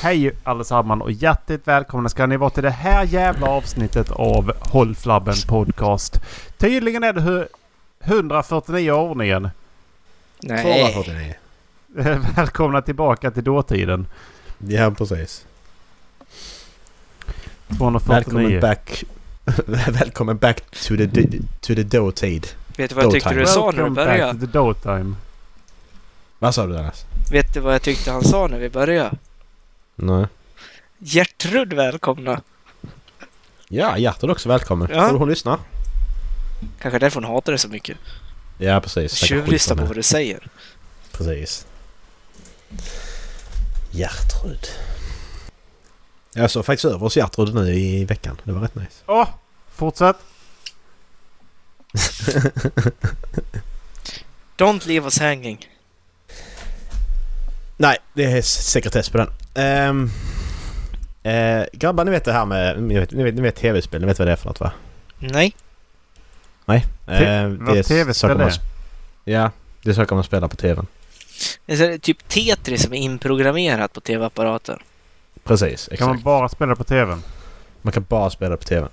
Hej allesammans och hjärtligt välkomna ska ni vara till det här jävla avsnittet av Håll Flabben Podcast. Tydligen är det hu- 149 ordningen. Nej. 249. Välkomna tillbaka till dåtiden. Ja, precis. 249. Välkommen back. Välkommen back to the, to the dåtid. Vet du vad jag tyckte du sa när du Welcome back började? to the dowtime. Vad sa du Dennis? Vet du vad jag tyckte han sa när vi började? Nej. Gertrud välkomna. Ja, Gertrud också välkommen. Ja. Tror hon lyssnar? Kanske därför hon hatar det så mycket. Ja, precis. Tjuvlyssna på vad du säger. Precis. Gertrud. Jag såg faktiskt över hos Gertrud nu i veckan. Det var rätt nice. Åh! fortsätt. Don't leave us hanging. Nej, det är sekretess på den. Um, uh, grabbar, ni vet det här med... Ni vet, ni vet, ni vet tv-spel. Ni vet vad det är för något va? Nej. Nej? Te- Eh, vad är tv-spel man är? Ja, det är saker man spelar på tvn. Det är typ Tetris som är inprogrammerat på tv-apparaten. Precis, exakt. Kan man bara spela på tvn? Man kan bara spela på tvn.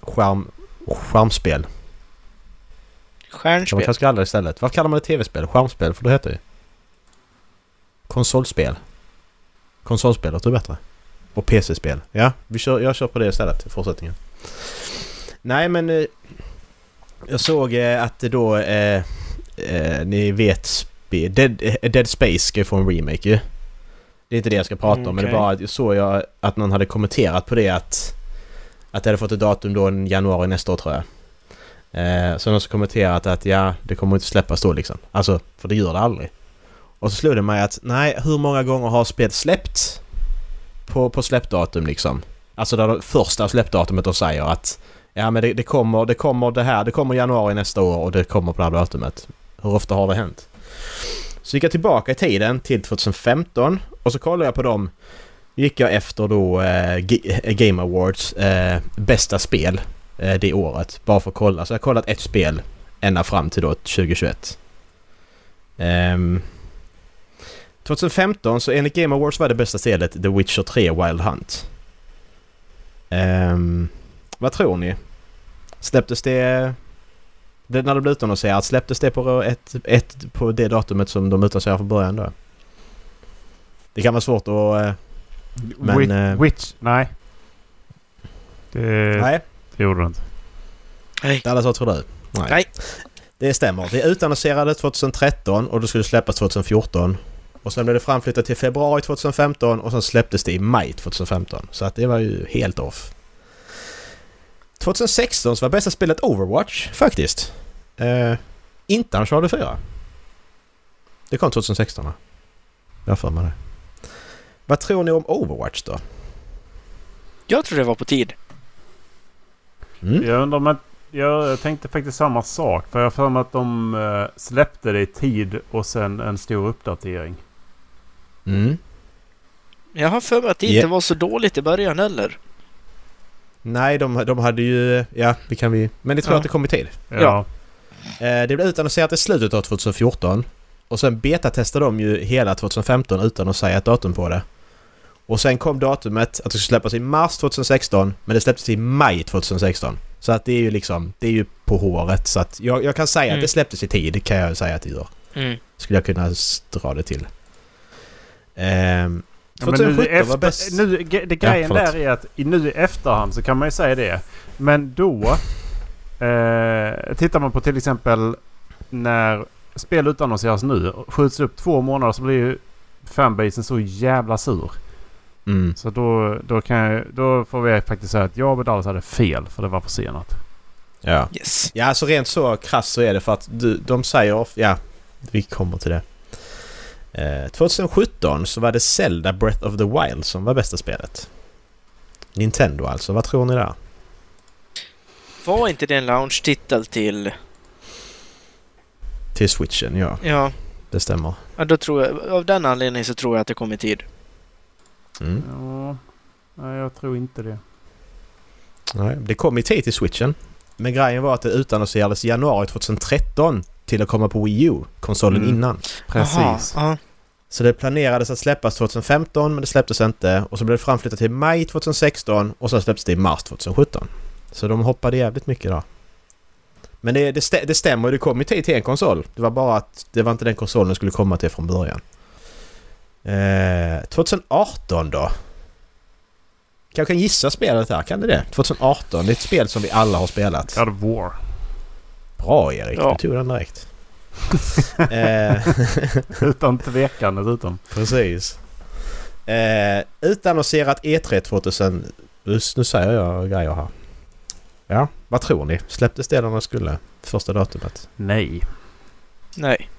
Skärm... Skärmspel. Kan man Stjärnspel. kanske kalla det istället. Varför kallar man det tv-spel? Skärmspel, för det heter ju. Konsolspel. Konsolspel låter bättre. Och PC-spel. Ja, vi kör, jag kör på det istället i fortsättningen. Nej men... Eh, jag såg eh, att det då... Eh, eh, ni vet... spe- Dead, Dead Space ska ju få en remake ju. Det är inte det jag ska prata om men det är bara att jag såg jag att någon hade kommenterat på det att... Att det hade fått ett datum då i januari nästa år tror jag. Eh, så någon som kommenterat att ja, det kommer inte släppas då liksom. Alltså, för det gör det aldrig. Och så slog det mig att nej, hur många gånger har spel släppt på, på släppdatum liksom? Alltså där det första släppdatumet de säger att ja men det, det kommer, det kommer det här, det kommer januari nästa år och det kommer på det här datumet. Hur ofta har det hänt? Så gick jag tillbaka i tiden till 2015 och så kollade jag på dem. Gick jag efter då eh, eh, Game Awards eh, bästa spel eh, det året. Bara för att kolla. Så jag har kollat ett spel ända fram till då 2021. Ehm, 2015 så enligt Game Awards var det bästa spelet The Witcher 3 Wild Hunt. Ehm, vad tror ni? Släpptes det... det när det blev utannonserat, släpptes det på, ett, ett, på det datumet som de utannonserade från början då? Det kan vara svårt att... eh, Men, Wit- eh, Witch? Nej. Det, nej, det gjorde du inte. Nej. Dallas vad tror du? Nej. Det stämmer. Det utannonserades 2013 och det skulle släppas 2014. Och sen blev det framflyttat till februari 2015 och sen släpptes det i maj 2015. Så att det var ju helt off. 2016 så var bästa spelet Overwatch faktiskt. Eh, inte Uncharted 4. Det kom 2016 va? Jag för mig det. Vad tror ni om Overwatch då? Jag tror det var på tid. Mm? Jag undrar om att... Jag tänkte faktiskt samma sak. För jag har för mig att de eh, släppte det i tid och sen en stor uppdatering. Mm. Jag har för mig att det inte var så dåligt i början heller. Nej, de, de hade ju... Ja, det kan vi... Men det tror jag Ja. att det kom i tid. Ja. Eh, det blev utannonserat i slutet av 2014. Och sen betatestade de ju hela 2015 utan att säga ett datum på det. Och sen kom datumet att det skulle släppas i mars 2016 men det släpptes i maj 2016. Så att det är ju liksom, det är ju på håret. Så att jag, jag kan säga Mm. att det släpptes i tid, kan jag säga att det gör. Mm. Skulle jag kunna dra det till. Ehm, Ja, men nu, i 2017 var efter, bäst. nu, det grejen förlåt. där är att i, nu i efterhand så kan man ju säga det. Men då... Eh, tittar man på till exempel när spel utannonseras nu. Skjuts upp två månader så blir ju fanbasen så jävla sur. Mm. Så då, då, kan jag, då får vi faktiskt säga att jag och Dallas hade fel för det var försenat. Ja. Yes. Ja, alltså rent så krasst så är det för att du, de säger... Ja, vi kommer till det. Eh, 2017 så var det Zelda Breath of the Wild som var bästa spelet. Nintendo alltså, vad tror ni där? Var inte det en launch-titel till... Till switchen, ja. Ja, Det stämmer. ja, då tror jag... Av den anledningen så tror jag att det kom i tid. Mm. Ja, nej, jag tror inte det. Nej, det kom i tid till switchen. Men grejen var att det utannonserades i januari 2013 till att komma på Wii U, konsolen Mm. innan. Precis. Aha, ja. Så det planerades att släppas 2015 men det släpptes inte. Och så blev det framflyttat till maj 2016 och sen släpptes det i mars 2017. Så de hoppade jävligt mycket då. Men det, det, stä, det stämmer, det kom ju tid till en konsol. Det var bara att det var inte den konsolen det skulle komma till från början. Eh, 2018 då? Kanske kan gissa spelet här, kan det det? 2018, det är ett spel som vi alla har spelat. God of War. Bra Erik, Ja. du tog den direkt. eh, Utan tvekan dessutom. precis. Eh, utannonserat E3 2000... Just nu säger jag grejer här. Ja, vad tror ni? Släpptes det när det skulle? Första datumet? Nej. Nej.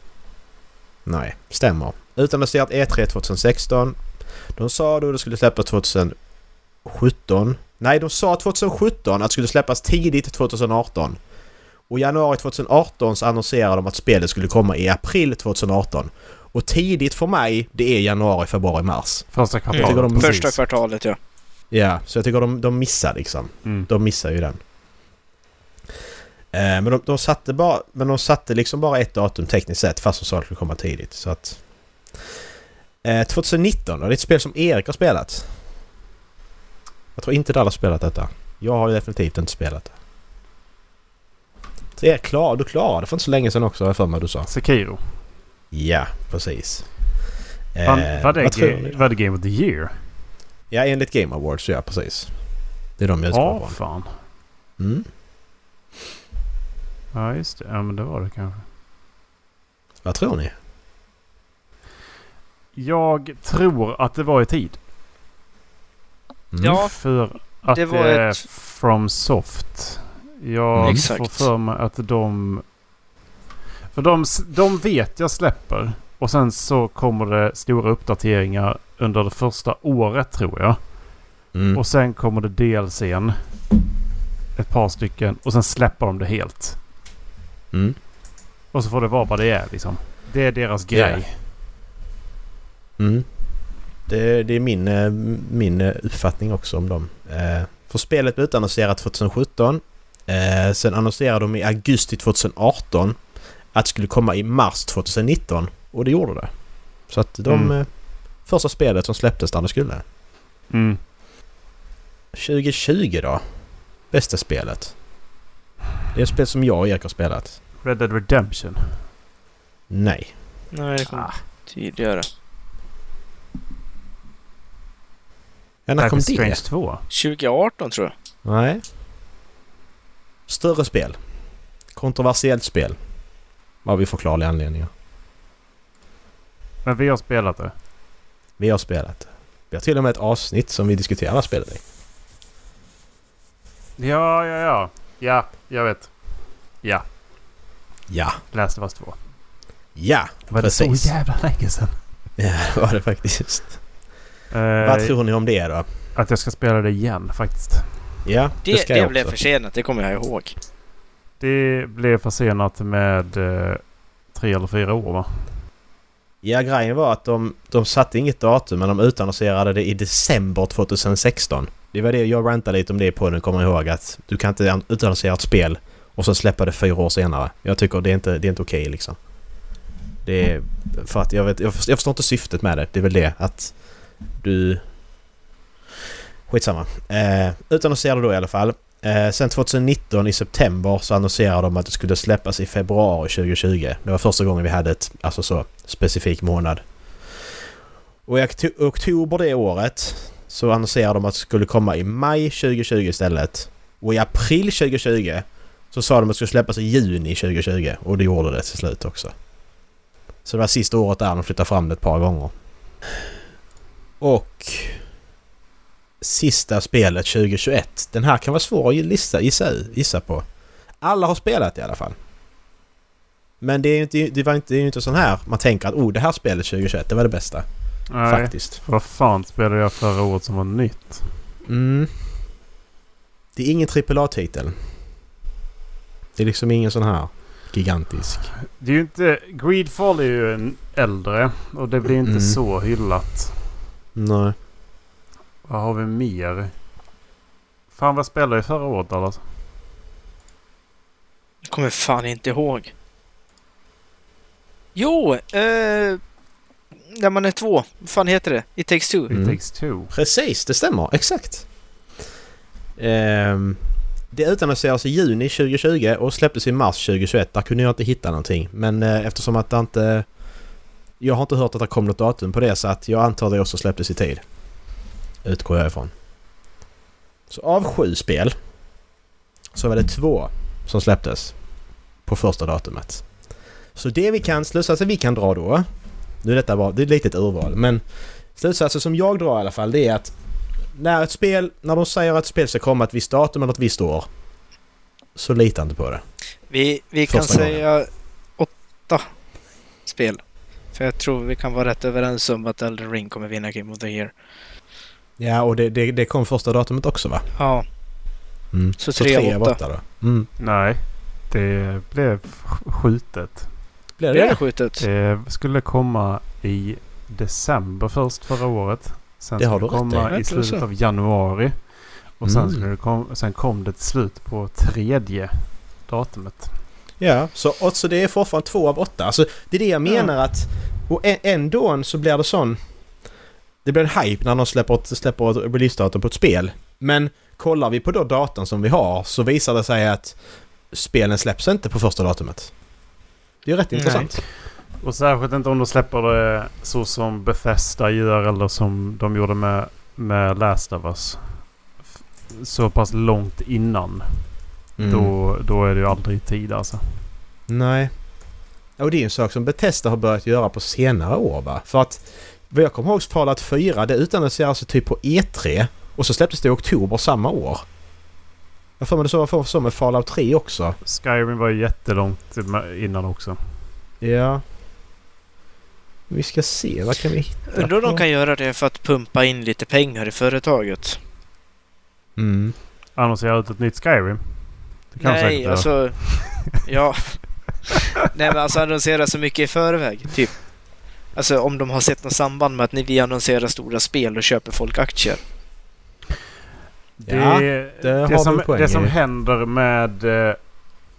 Nej, stämmer. Utannonserat E3 2016. De sa då det skulle släppas 2017. Nej, de sa 2017 att det skulle släppas tidigt 2018. Och i januari 2018 så annonserade de att spelet skulle komma i april 2018. Och tidigt för mig, det är januari, februari, mars. Första kvartalet. de- precis. Första kvartalet ja. Ja, så jag tycker de, de missar liksom. Mm. De missar ju den. Eh, men de, de satte bara, men de satte liksom bara ett datum tekniskt sett fast de sa att det skulle komma tidigt. Så att... Eh, 2019 då, det är ett spel som Erik har spelat. Jag tror inte Dallas har spelat detta. Jag har ju definitivt inte spelat det. Så Erik, klar, du klarade det för inte så länge sedan också har jag för mig du sa. Sekiro. Ja, precis. Eh, Fan, var, det ga- var det Game of the Year? Ja, enligt Game Awards, ja precis. Det är de jag utgår Ja, från. fan. Mm. Ja, just det. Ja, men det var det kanske. Vad tror ni? Jag tror att det var i tid. Mm. Ja, För att det det, var är ett- From Soft. Jag Mm. får Exakt. för mig att de... För de, de vet jag släpper. Och sen så kommer det stora uppdateringar under det första året tror jag. Mm. Och sen kommer det DLCn. Ett par stycken. Och sen släpper de det helt. Mm. Och så får det vara vad det är liksom. Det är deras grej. Mm. Det, det är min, eh, min eh, uppfattning också om dem. Eh, För spelet blev utannonserat 2017. Eh, Sen annonserade de i augusti 2018 att det skulle komma i mars 2019. Och det gjorde det. Så att de... Mm. eh, Första spelet som släpptes där det skulle. Mm. 2020 då? Bästa spelet? Det är ett spel som jag och Erik har spelat. Red Dead Redemption. Nej. Nej, det kom Ah. tidigare. Ja, när kom det? Strange 2. 2018 tror jag. Nej. Större spel. Kontroversiellt spel. Av vi förklarliga anledningar. Men vi har spelat det. Vi har spelat det. Vi har till och med ett avsnitt som vi diskuterar spelet i. Ja, ja, ja. Ja, jag vet. Ja, Ja. Of Us 2. Ja, Var det precis. så jävla länge sedan? Ja, det var det faktiskt. Eh, Vad tror ni om det då? Att jag ska spela det igen faktiskt. Ja, det, Det, ska det, jag blev också. försenat, det kommer jag ihåg. Det blev försenat med eh, tre eller fyra år va? Ja, grejen var att de, de satte inget datum men de utannonserade det i december 2016. Det var det jag rantade lite om det på nu, kommer jag ihåg att du kan inte utannonsera ett spel och sen släppa det fyra år senare. Jag tycker det är inte, det är inte okej liksom. Det är för att jag vet, jag förstår, jag förstår inte syftet med det. Det är väl det att du... Skitsamma. Eh, utannonserade då i alla fall. Eh, sen 2019 i september så annonserade de att det skulle släppas i februari 2020. Det var första gången vi hade ett, alltså så, specifik månad. Och i oktober det året så annonserade de att det skulle komma i maj 2020 istället. Och i april 2020 så sa de att det skulle släppas i juni 2020 och det gjorde det till slut också. Så det var sista året där de flyttade fram det ett par gånger. Och sista spelet 2021. Den här kan vara svår att gissa, gissa, gissa på. Alla har spelat i alla fall. Men det är ju inte, det var inte, det är inte sån här man tänker att oh det här spelet 2021 det var det bästa. Nej. Faktiskt. Vad fan spelade jag förra året som var nytt? Mm. Det är ingen AAA-titel. Det är liksom ingen sån här gigantisk. Det är ju inte... Greedfall är ju en äldre och det blir inte Mm. så hyllat. Nej. Vad har vi mer? Fan vad spelade jag förra året Dallas? Jag kommer fan inte ihåg. Jo! Eh, Där man är två. Vad fan heter det? It takes two. It Mm. takes two. Precis, det stämmer. Exakt. Ehm, det utannonserades i juni 2020 och släpptes i mars 2021. Där kunde jag inte hitta någonting. Men eh, eftersom att det inte... Jag har inte hört att det kom något datum på det så att jag antar det också släpptes i tid. Utgår jag ifrån. Så av sju spel så var det två som släpptes på första datumet. Så det vi kan, slutsatsen vi kan dra då. Nu är detta bara, det är ett litet urval men slutsatsen som jag drar i alla fall det är att när ett spel, när de säger att ett spel ska komma ett visst datum eller ett visst år så litar inte på det. Vi, vi kan Första gången. säga åtta spel. För jag tror vi kan vara rätt överens om att Elden Ring kommer vinna Game of the Year. Ja och det, det, det kom första datumet också va? Ja, Mm. Så tre av åtta. då? Mm. Nej, det blev skjutet. Blir det det är det? skjutet. Det skulle komma i december först förra året. Sen Det har skulle du det rätt komma i. i slutet så. av januari. Och sen, Mm. skulle det kom, sen kom det till slut på tredje datumet. Ja, så, och, så det är fortfarande två av åtta. Alltså, det är det jag menar att... Och ändå så blir det sån... Det blir en hype när de släpper ett, släpper ett releasedatum på ett spel. Men kollar vi på då datan som vi har så visar det sig att spelen släpps inte på första datumet. Det är rätt Nej. intressant. Och särskilt inte om de släpper det så som Bethesda gör eller som de gjorde med, med Last of Us. Så pass långt innan. Mm. Då, då är det ju aldrig tid alltså. Nej. Och det är en sak som Bethesda har börjat göra på senare år va? För att vad jag kommer ihåg Fallout 4 det utannonserades typ på E3 och så släpptes det i oktober samma år. Jag får mig det så var så med Fallout 3 också. Skyrim var ju jättelångt innan också. Ja. Vi ska se, vad kan vi hitta Undrar om de kan göra det för att pumpa in lite pengar i företaget. Mm. Annonsera ut ett nytt Skyrim. Det kan säkert Nej, göra. alltså... Ja. Nej, men alltså annonsera så mycket i förväg, typ. Alltså om de har sett något samband med att ni vi annonserar stora spel och köper folk aktier. Det, Ja, det, det som, det som händer med, eh,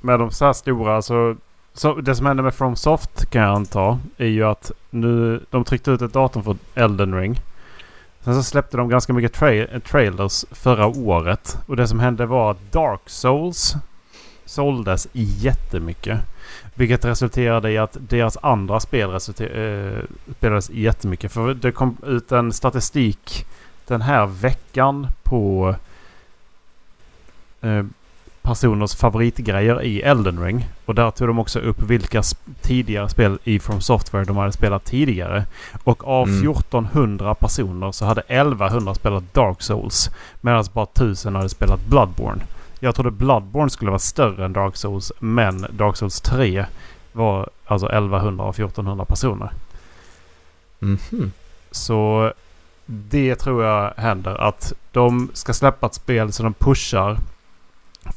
med de så här stora, alltså, så det som händer med FromSoft kan jag anta, är ju att nu, de tryckte ut ett datum för Elden Ring. Sen så släppte de ganska mycket tra- trailers förra året. Och det som hände var att Dark Souls såldes jättemycket. Vilket resulterade i att deras andra spel resulter- eh, spelades jättemycket. För det kom ut en statistik den här veckan på eh, personers favoritgrejer i Elden Ring. Och där tog de också upp vilka sp- tidigare spel i From Software de hade spelat tidigare. Och av Mm. 1400 personer så hade 1100 spelat Dark Souls. Medan bara 1000 hade spelat Bloodborne. Jag trodde Bloodborne skulle vara större än Dark Souls. Men Dark Souls 3 var alltså 1100 av 1400 personer. Mhm. Så det tror jag händer. Att de ska släppa ett spel som de pushar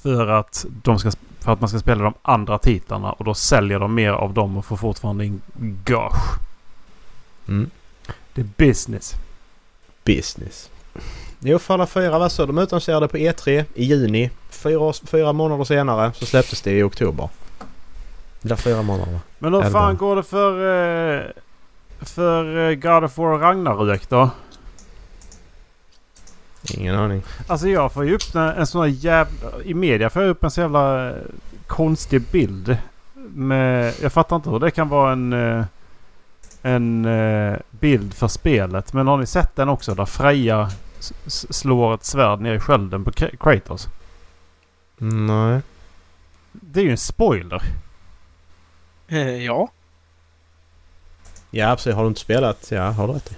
för att, de ska, för att man ska spela de andra titlarna. Och då säljer de mer av dem och får fortfarande in gage. Mm. Det är business. Business. Jo, Fallout 4 var så. De utannonserade på E3 i juni. Fyra, fyra månader senare så släpptes det i oktober. Det där fyra månader. Men hur fan går det för, eh, för eh, God of War Ragnarök då? Ingen aning. Alltså jag får ju upp en, sån här jävla... I media får jag upp en så jävla eh, konstig bild. Med, jag fattar inte hur det kan vara en... En bild för spelet. Men har ni sett den också? Där Freja slår ett svärd ner i skölden på Kra- Kratos. Nej. Det är ju en spoiler. Eh, ja. Ja, precis. Har du inte spelat? Ja, har du rätt i.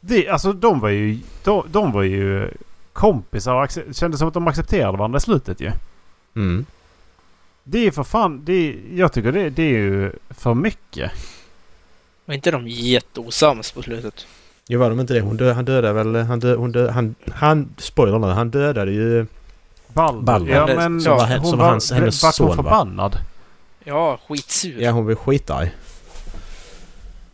Det, alltså de var ju... De, de var ju kompisar och kändes som att de accepterade varandra i slutet ju. Mm. Det är för fan... Det är, jag tycker det, det är ju för mycket. Var inte de jätteosams på slutet? Jo, var de inte det? Hon dö, han dödade väl... Han dö, hon dö, han, han... Spoiler nu. Han dödade ju... Balder. Balder. Ja men som var hen- hon som var hans- hennes vart hon son, va? förbannad? Ja, skitsur. Ja, hon blev skitarg.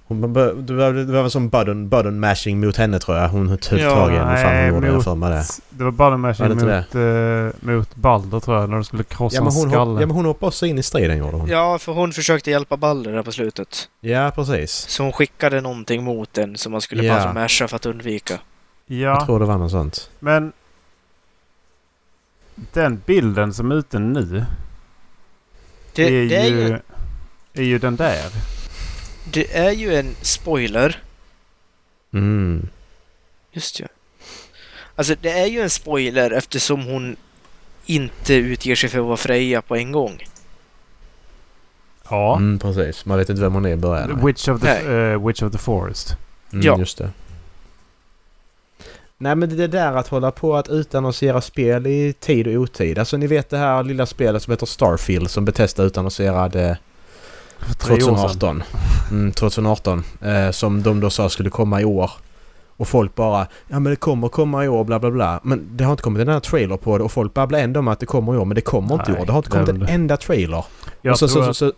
Hon, bör- det var, det var väl som button, button mashing mot henne tror jag. Hon höll Ja, tag i henne. Fan nej, hon gjorde, jag mot- för mig det. Det var en match Var mot, eh, mot Balder tror jag när de skulle krossa Ja men, hans hon, skalle. hopp, ja men hon hoppade också in i striden gjorde hon. Ja, Ja, för hon försökte hjälpa Balder där på slutet. precis. Så hon skickade någonting mot den som man skulle Ja. bara masha för att undvika. Jag ja, tror det var något sånt. men den bilden som är ute nu Det, är, det, är ju, ju, är ju den där. Det är ju en spoiler. Mm. Just ja. Alltså det är ju en spoiler eftersom hon inte utger sig för att vara Freja på en gång. Ja. Mm, precis. Man vet inte vem hon är i början. Witch, of the, eh, Witch of the Forest. Mm, Ja. Just det. Nej men det där att hålla på att utannonsera spel i tid och otid. Alltså ni vet det här lilla spelet som heter Starfield som Bethesda utannonserade För tre år sedan. 2018. Mm, 2018. Eh, som de då sa skulle komma i år. Och folk bara ja men det kommer komma i år bla bla bla. Men det har inte kommit en enda trailer på det och folk babblar ändå om att det kommer i år men det kommer inte i år. Det har inte kommit en enda trailer. Jag och så, så, att, så,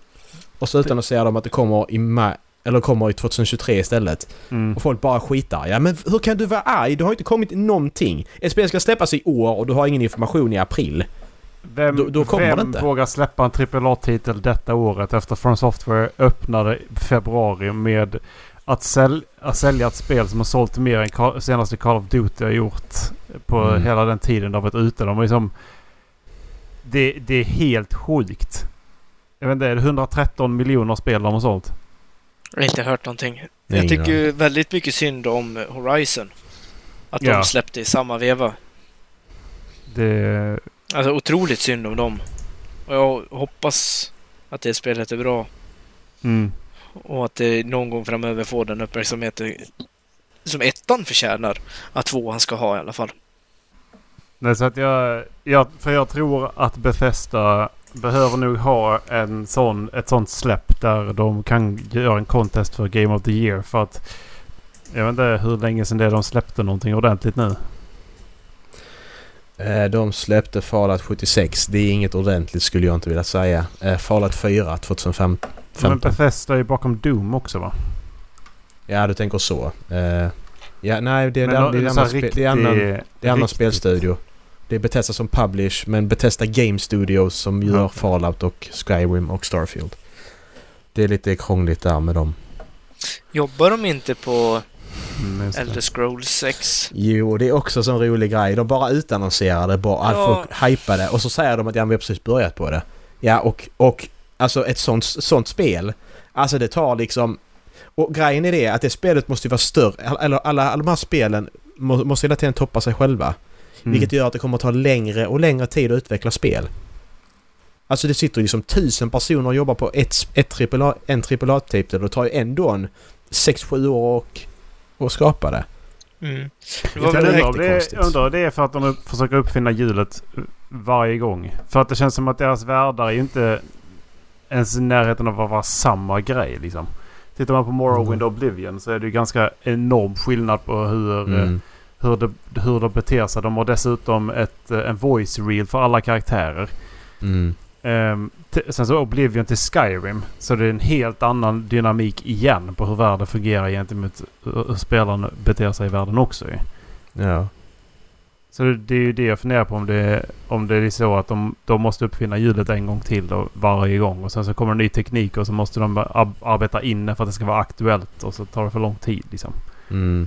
och så utannonserar de att det kommer i maj, eller kommer i 2023 istället. mm, Och folk bara skitar. Ja men hur kan du vara arg? Det har inte kommit någonting. Ett spel ska släppas i år och du har ingen information i april. Vem då- då kommer vem det inte. vågar släppa en AAA-titel detta året efter From Software öppnade i februari med att, säl att sälja ett spel som har sålt mer än Call senaste Call of Duty har gjort på Mm. hela den tiden de har varit ute. De har liksom, det, det är helt sjukt. Jag vet inte, är det 113 miljoner spel de har sålt? Jag har inte hört någonting. Nej, jag tycker ju väldigt mycket synd om Horizon. Att Ja. de släppte i samma veva. Det, Alltså otroligt synd om dem. Och jag hoppas att det spelet är bra. mm. Och att det någon gång framöver får den uppmärksamhet som ettan förtjänar. Att tvåan ska ha i alla fall. Nej, så att jag, jag, för jag tror att Bethesda behöver nog ha en sån, ett sånt släpp där de kan göra en contest för Game of the Year. För att jag vet inte hur länge sedan det är de släppte någonting ordentligt nu. Eh, De släppte Fallout 76. Det är inget ordentligt skulle jag inte vilja säga. Eh, Fallout 4 2015. Men Bethesda är ju bakom Doom också va? Ja, du tänker så. Eh, Ja, nej det är, Men det, då- det är, annan, spe, riktig- det är annan, det är annan riktigt- spelstudio. Det är Bethesda som publish men Bethesda Game Studios som gör Ja. Fallout och Skyrim och Starfield. Det är lite krångligt där med dem. Jobbar de inte på Mm. Elder Scrolls 6? Jo, det är också en sån rolig grej. De bara utannonserar det, bara Ja. folk hypar det och så säger de att ja, vi har precis börjat på det. Ja, och, och alltså ett sånt, sånt spel, alltså det tar liksom... Och grejen är det att det spelet måste ju vara större, eller alla, alla de här spelen må, måste hela tiden toppa sig själva. Mm. Vilket gör att det kommer att ta längre och längre tid att utveckla spel. Alltså det sitter ju som tusen personer och jobbar på ett, ett AAA, en AAA-titel och det tar ju ändå en 6-7 år och, och skapa det. Mm. Det var väl jag undrar om det är för att de upp- försöker uppfinna hjulet varje gång. För att det känns som att deras världar är ju inte ens i närheten av att vara samma grej liksom. Tittar man på Morrowind och Oblivion så är det ju ganska enorm skillnad på hur, eh, Mm. hur, det, hur de beter sig. De har dessutom ett, eh, en voice reel för alla karaktärer. Mm. Ehm, sen så Oblivion till Skyrim. Så det är en helt annan dynamik igen på hur världen fungerar gentemot hur spelaren beter sig i världen också. Ja. Så det, det är ju det jag funderar på om det, om det är så att de, de måste uppfinna hjulet en gång till då, varje gång. Och sen så kommer det ny teknik och så måste de ab- arbeta inne för att det ska vara aktuellt. Och så tar det för lång tid liksom. Mm.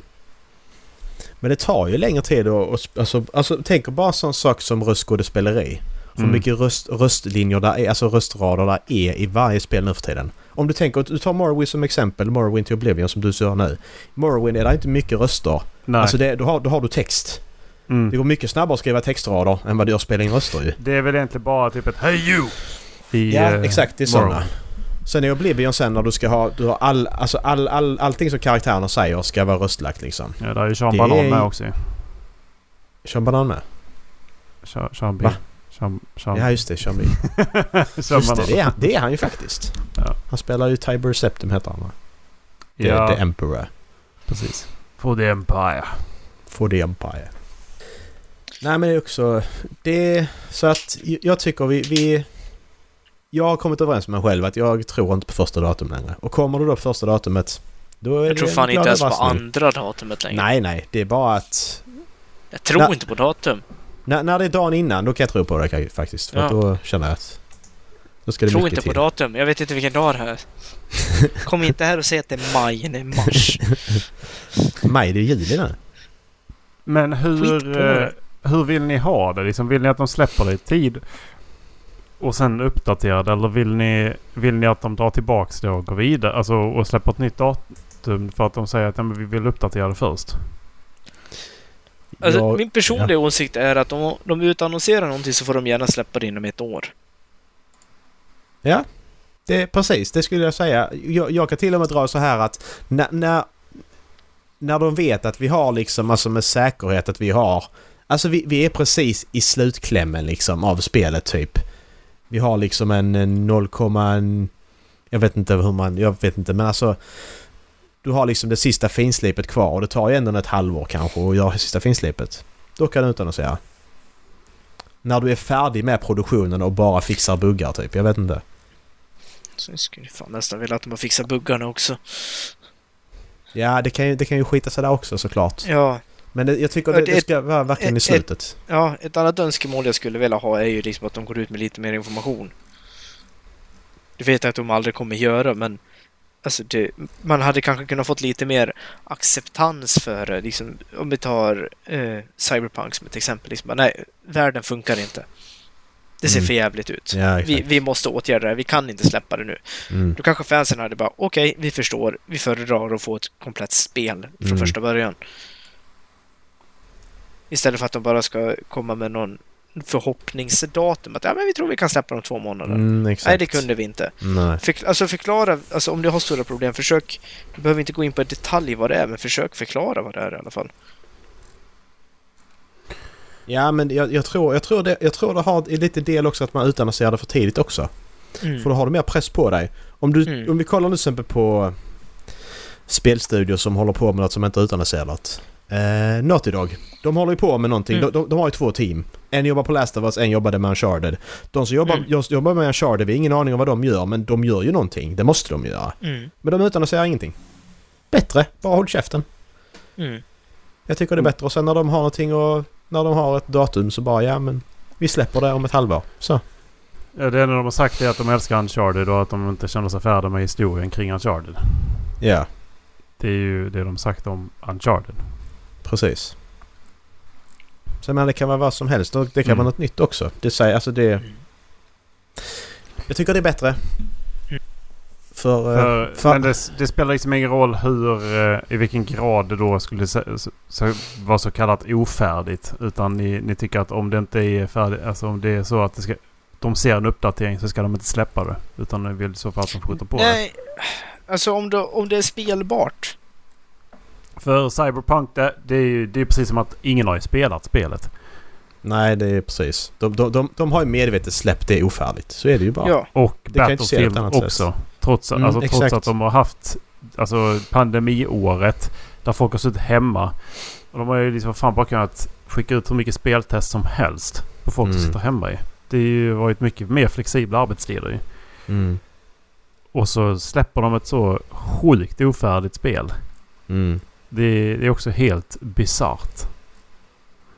Men det tar ju längre tid att... Alltså, alltså tänk bara sån sak som röstskådespeleri. Hur Mm. mycket röst, röstlinjer där är, alltså röstrader där är i varje spel nu för tiden. Om du tänker, du tar Morrowind som exempel, Morrowind till Oblivion som du gör nu. Morrowind är det inte mycket röster. Nej. Alltså det, då, har, då har du text. mm. Det går mycket snabbare att skriva textrader än vad det gör att spela in röster ju. Det är väl egentligen bara typ ett Hey you! I, Ja, eh, exakt. Det är sådana. Sen är Oblivion sen när du ska ha... Du har all, alltså all, all, allting som karaktärerna säger ska vara röstlagt liksom. Ja, där är ju Sean Banan är- med också. Sean Banan med? Sean, Sean B. Va? Sean, Sean, Ja just det. Sean Just det, det är, han- det är han ju faktiskt. Ja. Han spelar ju Tiber Septum heter han va? The, Ja, the Emperor. precis. For the Empire. For the Empire. Nej men det är också... Det så att jag tycker vi, vi... Jag har kommit överens med mig själv att jag tror inte på första datum längre. Och kommer det då på första datumet Då är Jag tror det fan inte ens på andra datumet längre. Nej, nej. Det är bara att... Jag tror Nej. inte på datum. När, när det är dagen innan, då kan jag tro på det faktiskt. För Ja. då känner jag att... Då ska Jag det tror mycket inte på till. datum. Jag vet inte vilken dag det är. Kom inte här och säg att det är maj, det är mars. Maj, det är juli nu. Men hur, eh, hur vill ni ha det? Liksom, vill ni att de släpper det i tid och sen uppdaterar det? Eller vill ni, vill ni att de drar tillbaks det och går vidare? Alltså och släpper ett nytt datum för att de säger att ja, men vi vill uppdatera det först? Alltså, Jag- min personliga åsikt är att om de utannonserar någonting så får de gärna släppa det inom ett år. Ja, det, precis. Det skulle jag säga. Jag, jag kan till och med dra så här att när, när, när de vet att vi har liksom, alltså med säkerhet att vi har... Alltså vi, vi är precis i slutklämmen liksom av spelet typ. Vi har liksom en, en 0, en- jag vet inte hur man... Jag vet inte men alltså... Du har liksom det sista finslipet kvar och det tar ju ändå ett halvår kanske att göra sista finslipet. Då kan du utannonsera. När du är färdig med produktionen och bara fixar buggar typ. Jag vet inte. Så jag skulle fan nästan vilja att de har fixat buggarna också. Ja, det kan ju, det kan ju skita sig där också såklart. Ja, Men det, jag tycker det, det- ska vara verkligen i ett- slutet. ja, ett annat önskemål jag skulle vilja ha är ju liksom att de går ut med lite mer information. Det vet jag att de aldrig kommer göra, men alltså det, man hade kanske kunnat fått lite mer acceptans för det. Liksom, om vi tar eh, Cyberpunk som ett exempel. Liksom, nej, världen funkar inte. Det ser Mm. för jävligt ut. Ja, Vi, vi måste åtgärda det. Vi kan inte släppa det nu. Mm. Då kanske fansen hade bara okej, vi förstår. Vi föredrar att få ett komplett spel från Mm. första början. Istället för att de bara ska komma med någon förhoppningsdatum. Att ja, men vi tror vi kan släppa om två månader. Mm. Nej, det kunde vi inte. Nej. Förk- alltså förklara, alltså om du har stora problem, försök. Du behöver inte gå in på detalj vad det är, men försök förklara vad det är i alla fall. Ja, men jag, jag, tror, jag, tror det, jag tror det har lite del också att man utannonserar det för tidigt också. Mm. För då har du mer press på dig. Om, du, Mm. om vi kollar nu till exempel på spelstudior som håller på med något som inte är utannonserat. Eh, Naughty Dog. De håller ju på med någonting. Mm. De, de, de har ju två team. En jobbar på Last of Us, en jobbade med Uncharted. De som jobbar, Mm. just jobbar med Uncharted, vi har ingen aning om vad de gör, men de gör ju någonting. Det måste de göra. Mm. Men de utannonserar ingenting. Bättre. Bara håll käften. Mm. Jag tycker det är bättre. Och sen när de har någonting och när de har ett datum så bara ja men vi släpper det om ett halvår. Så. Ja, det enda de har sagt är att de älskar Uncharted och att de inte känner sig färdiga med historien kring Uncharted. Ja, Det är ju det de sagt om Uncharted. Precis. Sen men det kan vara vad som helst och det kan Mm. vara något nytt också. Det säger alltså det... Mm. Jag tycker det är bättre. Mm. För... För, eh, för men det, det spelar liksom ingen roll hur, eh, i vilken grad det då skulle så, så, vara så kallat ofärdigt. Utan ni, ni tycker att om det inte är färdigt, alltså om det är så att det ska, de ser en uppdatering så ska de inte släppa det. Utan de vill så fall att de skjuter på det. Nej, alltså om det, om det är spelbart. För Cyberpunk det, det är ju det är precis som att ingen har ju spelat spelet. nej, det är precis. De, de, de, de har ju medvetet släppt det ofärdigt. Så är det ju bara. Ja. Och Det Battlefield också. Trots, Mm, alltså, trots att de har haft alltså, pandemiåret där folk har suttit hemma. Och de har ju liksom fan bara kunnat skicka ut hur mycket speltest som helst på folk som Mm. sitter hemma i. Det har ju varit mycket mer flexibla arbetstider ju. Mm. Och så släpper de ett så sjukt ofärdigt spel. Mm. Det, det är också helt bisarrt.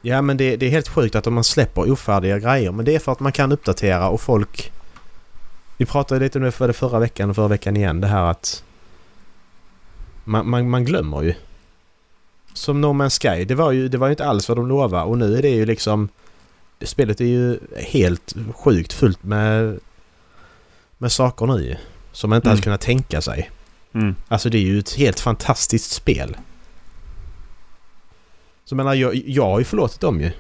Ja men det, det är helt sjukt att man släpper ofärdiga grejer. Men det är för att man kan uppdatera och folk... Vi pratade lite om det för det förra veckan och förra veckan igen. Det här att... Man, man, man glömmer ju. Som No Man's Sky. Det var, ju, det var ju inte alls vad de lovade och nu är det ju liksom... Spelet är ju helt sjukt fullt med... Med saker nu. Som man inte Mm. hade kunnat tänka sig. Mm. Alltså det är ju ett helt fantastiskt spel. Så menar jag, jag har ju förlåtit dem ju.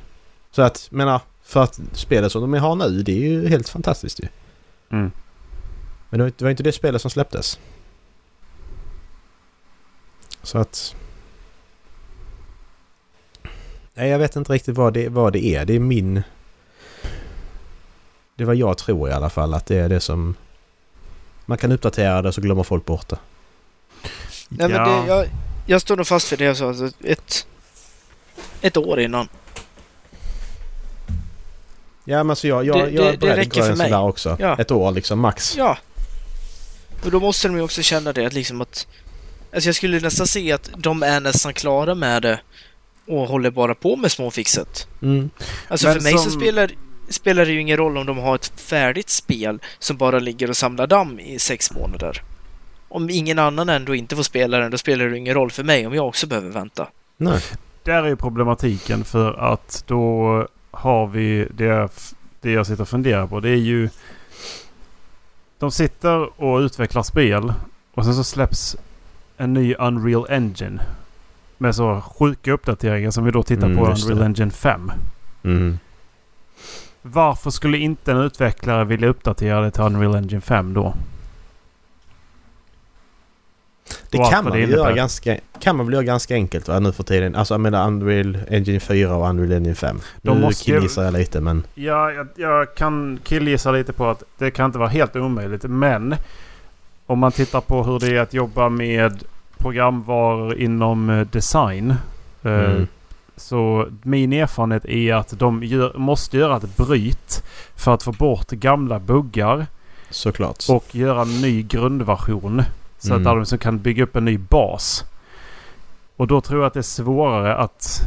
Så att menar för att spelet som de har nu det är ju helt fantastiskt ju. Mm. Men det var, var inte det spelet som släpptes. Så att... Nej jag vet inte riktigt vad det, vad det är. Det är min... Det är vad jag tror i alla fall att det är det som... Man kan uppdatera det så glömmer folk bort det. Nej, men Ja. det, jag, jag står nog fast för det jag sa. Alltså ett, ett år innan. Ja men alltså jag, jag, Det- jag är beredd att för gränsen mig. där också. Ja. Ett år liksom max. Ja. Och då måste de ju också känna det att liksom att Alltså jag skulle nästan se att de är nästan klara med det och håller bara på med småfixet. Mm. Alltså Men för mig så som- spelar, spelar det ju ingen roll om de har ett färdigt spel som bara ligger och samlar damm i sex månader. Om ingen annan ändå inte får spela den, då spelar det ingen roll för mig om jag också behöver vänta. Nej. Där är problematiken för att då har vi det, jag- det jag sitter och funderar på. Det är ju... De sitter och utvecklar spel och sen så släpps en ny Unreal Engine. Med så sjuka uppdateringar som vi då tittar Mm, på just det. Unreal Engine 5. Mm. Varför skulle inte en utvecklare vilja uppdatera det till Unreal Engine 5 då? Det kan man, det göra ganska, kan man väl göra ganska enkelt va, nu för tiden. Alltså jag menar Unreal Engine 4 och Unreal Engine 5. De nu måste killgissar jag lite men... Ja, jag, jag kan killgissa lite på att det kan inte vara helt omöjligt. Men om man tittar på hur det är att jobba med programvaror inom eh, design. eh, Mm. Så min erfarenhet är att de gör, måste göra ett bryt för att få bort gamla buggar Såklart. och göra en ny grundversion. Så Mm. att de som kan bygga upp en ny bas. Och då tror jag att det är svårare att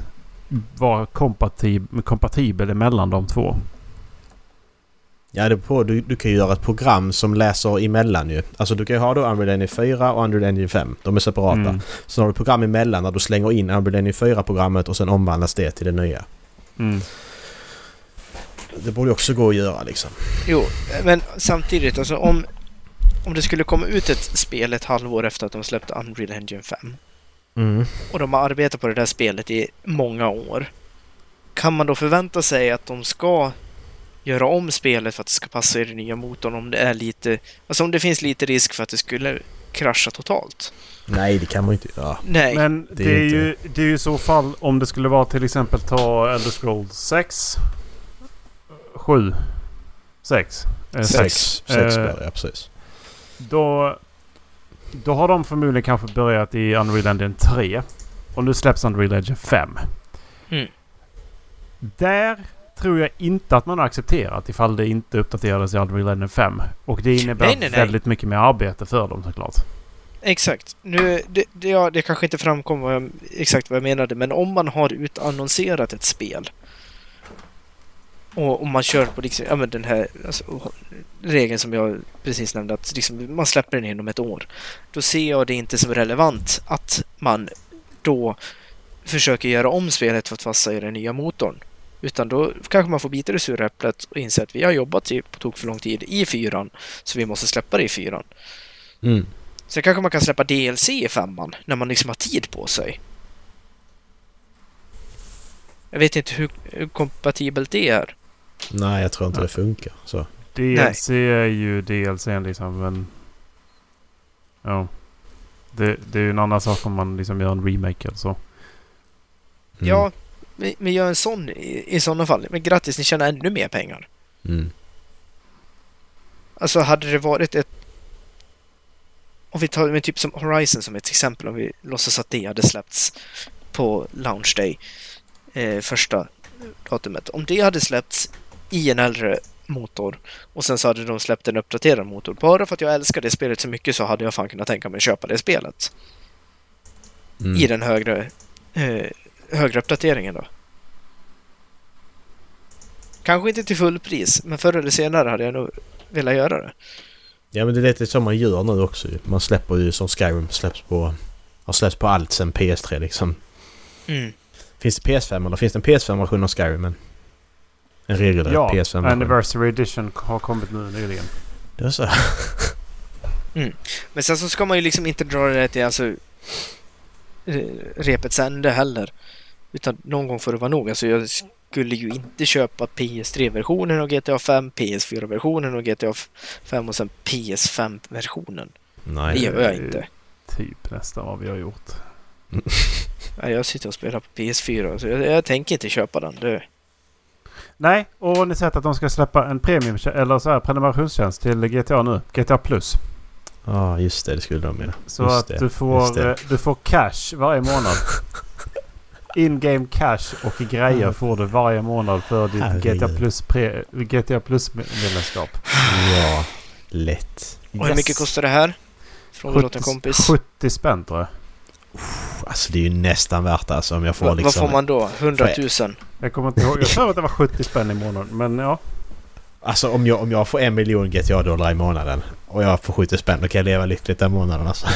vara kompatib- kompatibel mellan de två. Ja, det på. Du, du kan ju göra ett program som läser emellan ju. Alltså du kan ju ha då Unreal Engine 4 och Unreal Engine 5. De är separata. Mm. Sen har du program emellan där du slänger in Unreal Engine 4-programmet och sen omvandlas det till det nya. Mm. Det borde också gå att göra liksom. Jo, men samtidigt, alltså om, om det skulle komma ut ett spel ett halvår efter att de släppte Unreal Engine 5 Mm. och de har arbetat på det där spelet i många år. Kan man då förvänta sig att de ska göra om spelet för att det ska passa i den nya motorn om det är lite... Alltså om det finns lite risk för att det skulle krascha totalt? Nej, det kan man ju inte göra. Nej. Men det det är inte- ju, det är ju i så fall om det skulle vara till exempel ta Elder Scrolls 6. 7. 6. Eh, Sex. Sex, sex Eh, spel, ja precis. Då, då har de förmodligen kanske börjat i Unreal Engine 3. Och nu släpps Unreal Engine 5. Mm. Där tror jag inte att man har accepterat ifall det inte uppdaterades i Unreal Engine 5. Och det innebär Nej, nej, nej. väldigt mycket mer arbete för dem såklart. Exakt. Nu, det, det, ja, det kanske inte framkom vad jag, exakt vad jag menade, men om man har utannonserat ett spel och om man kör på liksom, ja, men den här alltså, regeln som jag precis nämnde, att liksom, man släpper den inom ett år. Då ser jag det inte som relevant att man då försöker göra om spelet för att passa i den nya motorn. Utan då kanske man får bita det sura äpplet och inse att vi har jobbat i, på tok för lång tid i fyran, så vi måste släppa det i fyran. Mm. Sen kanske man kan släppa DLC i femman när man liksom har tid på sig. Jag vet inte hur, hur kompatibelt det är. Nej, jag tror inte Ja. det funkar. Så. DLC är ju DLC liksom men... Ja. Det, det är ju en annan sak om man liksom gör en remake eller så. Mm. Ja, men, men gör en sån i, i sådana fall. Men grattis, ni tjänar ännu mer pengar. Mm. Alltså hade det varit ett... Om vi tar med typ som Horizon som ett exempel, om vi låtsas att det hade släppts på launch day, eh, första datumet. Om det hade släppts i en äldre motor och sen så hade de släppt en uppdaterad motor. Bara för att jag älskar det spelet så mycket så hade jag fan kunnat tänka mig att köpa det spelet. Mm. I den högre, eh, högre uppdateringen då. Kanske inte till fullpris, men förr eller senare hade jag nog velat göra det. Ja men det är lite så man gör nu också. Man släpper ju som Skyrim släpps på... Har släppts på allt sen PS3 liksom. Mm. Finns det PS5 eller finns det en PS5-version av Skyrim? Men en regelrätt Ja, PS5-version. Anniversary Edition har kommit nu nyligen. Det är så. Men sen så ska man ju liksom inte dra det till alltså repets ände heller. Utan någon gång får det vara nog. Alltså jag skulle ju inte köpa PS3-versionen av GTA 5, PS4-versionen av GTA 5 och sen PS5-versionen. Det Nej. gör jag inte. Typ nästan vad vi har gjort. Nej, jag sitter och spelar på PS4 så jag, jag tänker inte köpa den. Det, Nej, och har ni sett att de ska släppa en premium eller så här prenumerationstjänst till GTA nu? GTA Plus. Ja just det, det skulle de mena. Så Just att det, du, får, eh, du får cash varje månad. In-game cash och grejer får du varje månad för ditt Herregud. GTA Plus, pre, GTA Plus medlemskap. Ja, lätt. och hur mycket kostar det här? Fråga åt en kompis. 70 spänn tror jag. Alltså det är ju nästan värt det alltså om jag får Va, liksom... Vad får man då? 100 000? Jag kommer inte ihåg. Jag tror att det var 70 spänn i månaden. Men ja. Alltså om jag, om jag får en miljon GTA-dollar i månaden och jag får 70 spänn då kan jag leva lyckligt den månaden alltså.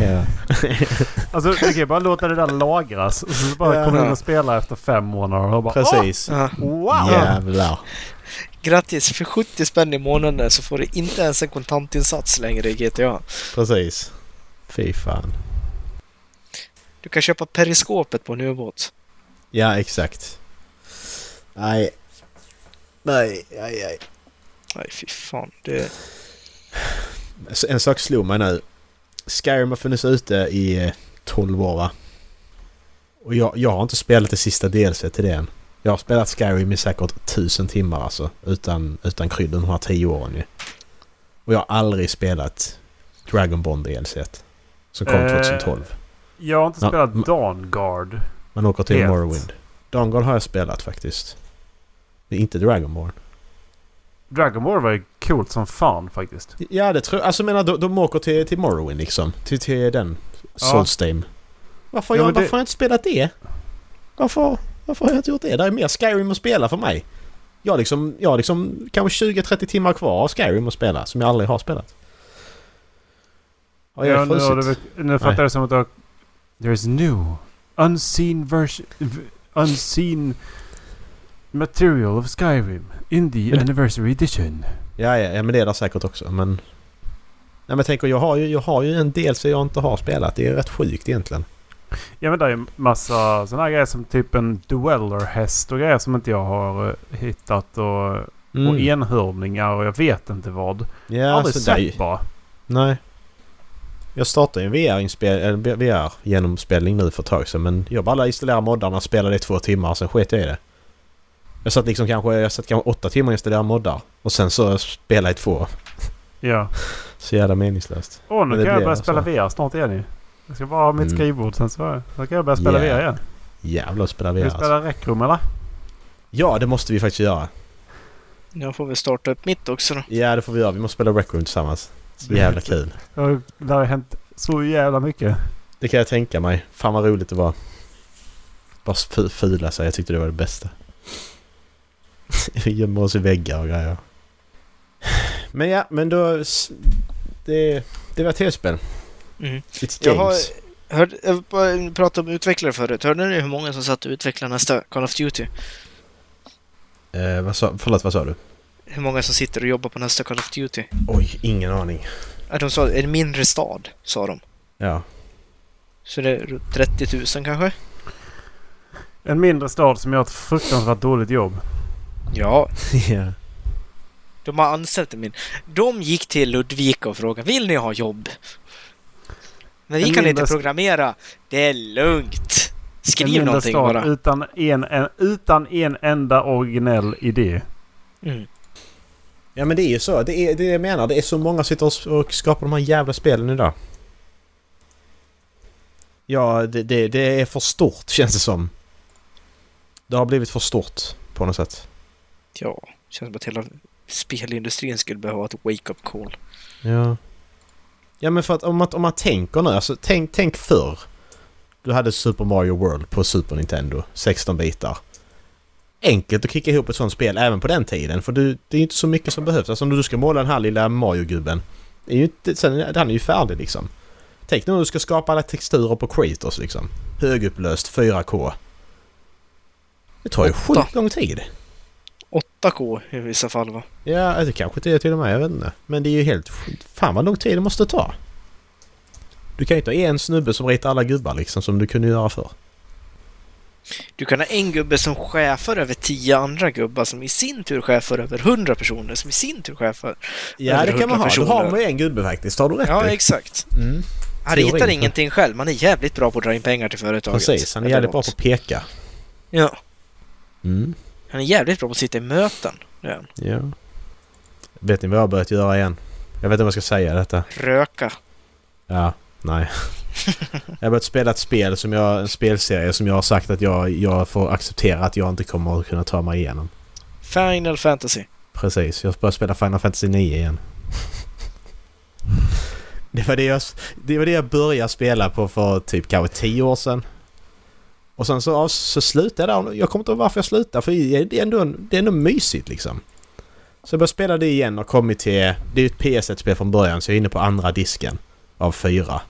Jag- Alltså du kan ju bara låta det där lagras. Och så bara Ja. kommer du in och spelar efter fem månader och bara Precis. Ja. Åh, wow! Jävlar. Grattis! För 70 spänn i månaden så får du inte ens en kontantinsats längre i GTA. Precis. Fy fan. Du kan köpa periskopet på en ubåt. Ja, exakt. Nej. Nej, nej, nej. Nej, fy fan. Det... En sak slog mig nu. Skyrim har funnits ute i eh, 12 år va? Och jag, jag har inte spelat det sista DLC till det än. Jag har spelat Skyrim i säkert tusen timmar alltså. Utan, utan krydd de här 10 åren ju. Och jag har aldrig spelat Dragonborn DLC. Som kom Eh, 2012. Jag har inte Ja, spelat men- Dawn Guard. Man åker till helt. Morrowind. Dawnguard har jag spelat faktiskt. Men inte Dragonborn. Dragon Ball var ju coolt som fan faktiskt. Ja det tror jag. Alltså menar de, de åker till, till Morrowind liksom. Till, till den. Solstheim. Varför, Ja, jag, men det- varför har jag inte spelat det? Varför, varför har jag inte gjort det? Det är mer Skyrim att spela för mig. Jag har liksom, jag har liksom kanske 20-30 timmar kvar av Skyrim att spela som jag aldrig har spelat. Har jag Ja, nu, har du, frusit? nu fattar jag det som att du har... There's new unseen version... Unseen material of Skyrim in the Men- anniversary edition. Ja, ja, ja, men det är det säkert också. Men... Nej men jag tänker, jag har ju, jag har ju en del som jag inte har spelat. Det är rätt sjukt egentligen. Ja men det är ju massa sådana här grejer som typ en Dweller-häst och grejer som inte jag har eh, hittat och, Mm. och enhörningar och jag vet inte vad. Ja, Aldrig sett bara. Nej. Jag startade en VR-inspel- eller VR-genomspelning nu för ett tag sedan men jag bara installerade moddarna, spelade i två timmar sen sket jag i det. Jag satt liksom kanske, jag satt kanske åtta timmar och installerade moddar och sen så spelade jag i två. Ja. Så jävla meningslöst. Åh nu kan jag börja så. spela VR snart igen ju. Jag ska bara ha mitt Mm. skrivbord sen så, så kan jag börja spela Yeah. VR igen. Jävlar spela Ska VR vi alltså. spela Räckrum eller? Ja, det måste vi faktiskt göra. Jag får väl starta upp mitt också då. Ja, det får vi göra. Vi måste spela Rec Room tillsammans. Så jävla kul. Ja, Det har hänt så jävla mycket. Det kan jag tänka mig. Fan vad roligt det var. Bara fula sig. Jag tyckte det var det bästa. Gömma oss i väggar och grejer. Men ja, men då... Det, det var tv-spel. Mm. It's Jag har- games. Jag bara pratade om utvecklare förut. Hörde ni hur många som satt och utvecklade nästa Call of Duty? Eh, vad sa, förlåt, vad sa du? Hur många som sitter och jobbar på nästa Call of Duty? Oj, ingen aning. Ja, De sa en mindre stad, sa de. Ja. Så det är runt 30 000 kanske? En mindre stad som gör ett fruktansvärt dåligt jobb. Ja, ja. de har anställt en min. De gick till Ludvika och frågade Vill ni ha jobb? Men vi En kan inte programmera. Det är lugnt. en Skriv mindre någonting stad bara. utan en, en, utan en enda originell idé. Mm. Ja men det är ju så. Det är det jag menar. Det är så många som sitter och skapar de här jävla spelen idag. Ja, det, det, det är för stort känns det som. Det har blivit för stort på något sätt. Ja, känns som att hela spelindustrin skulle behöva ett wake-up call. Ja. Ja men för att om man, om man tänker nu, alltså tänk, tänk förr. Du hade Super Mario World på Super Nintendo, 16 bitar. Enkelt att kicka ihop ett sånt spel även på den tiden för du, det är ju inte så mycket som behövs. Alltså om du ska måla den här lilla Mario-gubben. Det är ju inte, sen, han är ju färdig liksom. Tänk nu när du ska skapa alla texturer på Kratos liksom. Högupplöst 4K. Det tar ju sjukt lång tid. 8K i vissa fall va? Ja, det kanske inte är till och med. Jag vet inte. Men det är ju helt... Fan vad lång tid det måste ta. Du kan ju inte ha en snubbe som ritar alla gubbar liksom som du kunde göra förr. Du kan ha en gubbe som chefar över 10 andra gubbar som i sin tur chefar över 100 personer som i sin tur chefar. Ja, Över det kan man 100 ha. Då har personer. man ju en gubbe faktiskt. Har du rätt Ja, exakt. mm. Han ritar ingenting själv. Man är jävligt bra på att dra in pengar till företaget. Precis, han är jävligt bra på att peka. Ja, Mm. han är jävligt bra på att sitta i möten. Ja. Ja. Vet ni vad jag har börjat göra igen? Jag vet inte om jag ska säga detta. Röka. Ja, nej. jag har börjat spela ett spel som jag... En spelserie som jag har sagt att jag, jag får acceptera att jag inte kommer att kunna ta mig igenom. Final Fantasy. Precis, jag börjar spela Final Fantasy 9 igen. Det var det, jag, det var det jag började spela på för typ kanske tio år sedan. Och sen så, så slutade jag där. Jag kommer inte ihåg varför jag slutade för det är ändå, det är ändå mysigt liksom. Så jag började spela det igen och kommit till... Det är ju ett PS1-spel från början så jag är inne på andra disken av fyra.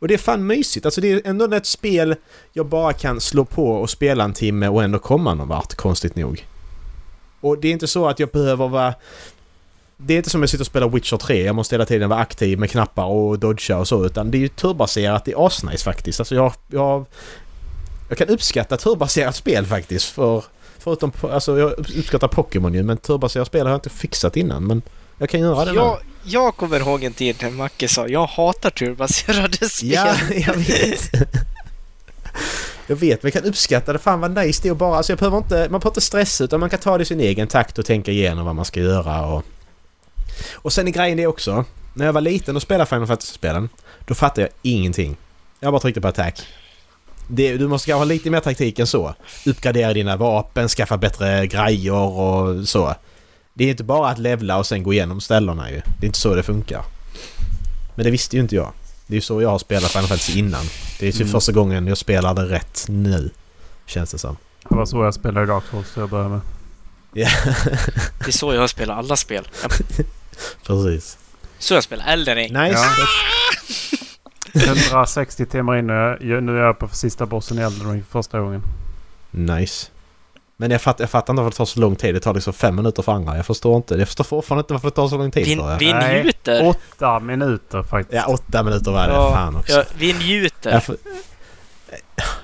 Och det är fan mysigt. Alltså det är ändå ett spel jag bara kan slå på och spela en timme och ändå komma någon vart, konstigt nog. Och det är inte så att jag behöver vara... Det är inte som jag sitter och spelar Witcher 3. Jag måste hela tiden vara aktiv med knappar och dodga och så. Utan det är ju turbaserat. Det är asnice faktiskt. Alltså jag, jag... Jag kan uppskatta turbaserat spel faktiskt. För, förutom... Alltså jag uppskattar Pokémon ju. Men turbaserat spel har jag inte fixat innan. Men jag kan göra det jag, jag kommer ihåg en tid när Macke sa jag hatar turbaserade spel. Ja, jag vet. Jag vet, men jag kan uppskatta det. Fan vad nice det är bara... Alltså jag behöver inte... Man behöver inte stressa utan man kan ta det i sin egen takt och tänka igenom vad man ska göra och... Och sen är grejen det också. När jag var liten och spelade Final Fantasy-spelen. Då fattade jag ingenting. Jag bara tryckte på attack. Det, du måste ha lite mer taktik än så. Uppgradera dina vapen, skaffa bättre grejer och så. Det är inte bara att levla och sen gå igenom ställena ju. Det är inte så det funkar. Men det visste ju inte jag. Det är ju så jag har spelat Final Fantasy innan. Det är ju mm. första gången jag spelade rätt nu. Känns det som. Det var så jag spelade Dark Souls till jag började med. Ja. det är så jag spelar alla spel. Precis. Så jag spelar Elden Ring. Nice. Ja. 160 timmar inne. Nu är jag på sista bossen i Elden Ring för första gången. Nice. Men jag fattar, jag fattar inte varför det tar så lång tid. Det tar liksom fem minuter för andra. Jag förstår inte. Jag förstår fortfarande inte varför det tar så lång tid vi, för Vi njuter. Nej, åtta minuter faktiskt. Ja, åtta minuter var det. Ja, Fan också. Ja, vi njuter. Får,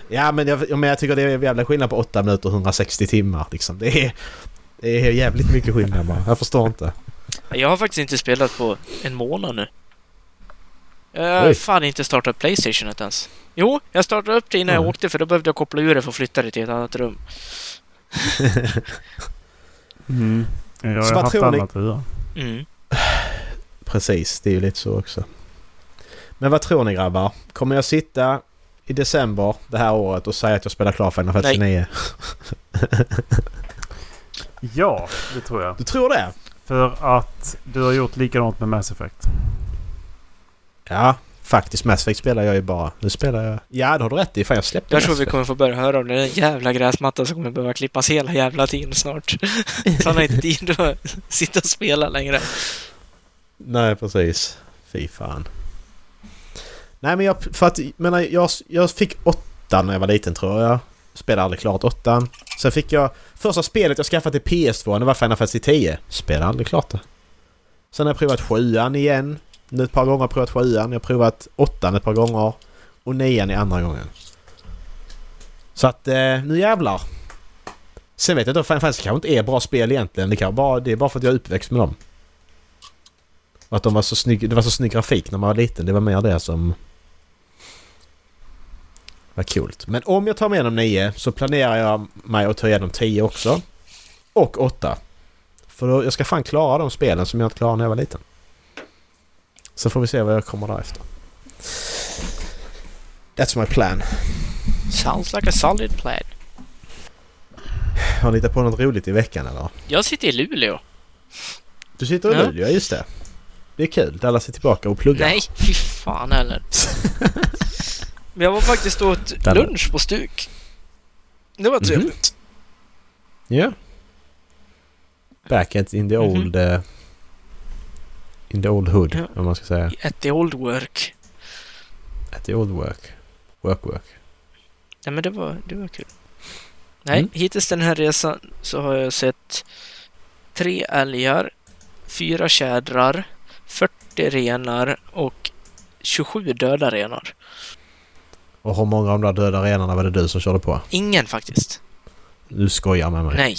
ja, men jag, men jag tycker det är jävla skillnad på åtta minuter och 160 timmar liksom. Det är, det är jävligt mycket skillnad bara. Jag förstår inte. Jag har faktiskt inte spelat på en månad nu. Jag har fan inte startat Playstation ens. Jo, jag startade upp det innan mm. jag åkte för då behövde jag koppla ur det för att flytta det till ett annat rum. Mm. Jag har haft annat att göra. Mm. Precis, det är ju lite så också. Men vad tror ni grabbar? Kommer jag sitta i december det här året och säga att jag spelar klart Final Fantasy 9? ja, det tror jag. Du tror det? För att du har gjort likadant med Mass Effect. Ja, Faktiskt Mass Effect spelar jag ju bara. Nu spelar jag... Ja, det har du rätt i. Fan, jag släppte Jag tror vi kommer få börja höra om den jävla gräsmattan som kommer behöva klippas hela jävla tiden snart. Så han har inte tid att sitta och spela längre. Nej, precis. Fy fan. Nej, men jag... För att... Menar, jag, jag fick åtta när jag var liten tror jag. Spelade aldrig klart åttan. Sen fick jag... Första spelet jag skaffade till PS2 det var Final Fantasy 10. Spelade aldrig klart det. Sen har jag provat sjuan igen. Nu ett par gånger har jag provat sjuan. Jag har provat åttan ett par gånger. Och nian i andra gången. Så att eh, nu jävlar. Sen vet jag inte, Final Fantasy kanske inte är bra spel egentligen. Det, kan bara, det är bara för att jag är uppväxt med dem. Och att de var så snygg, det var så snygg grafik när man var liten. Det var mer det som... Var coolt. Men om jag tar med igenom nio så planerar jag mig att ta igenom tio också. Och åtta. För då, jag ska fan klara de spelen som jag inte klarade när jag var liten. Så får vi se vad jag kommer därefter. That's my plan. Sounds like a solid plan. Har ni hittat på något roligt i veckan eller? Jag sitter i Luleå. Du sitter i ja. Luleå, just det. Det är kul. Dallas är tillbaka och pluggar. Nej, fy fan heller. Men jag var faktiskt åt lunch på Stuk. Det var trevligt. Ja. Mm -hmm. yeah. Back in the mhm. old... Mm -hmm. uh, In the old hood, ja. om man ska säga. At the old work. At the old work. Work, work. Ja, men det var, det var kul. Nej, mm. hittills den här resan så har jag sett tre älgar, fyra tjädrar, 40 renar och 27 döda renar. Och hur många av de där döda renarna var det du som körde på? Ingen faktiskt. Du skojar med mig? Nej.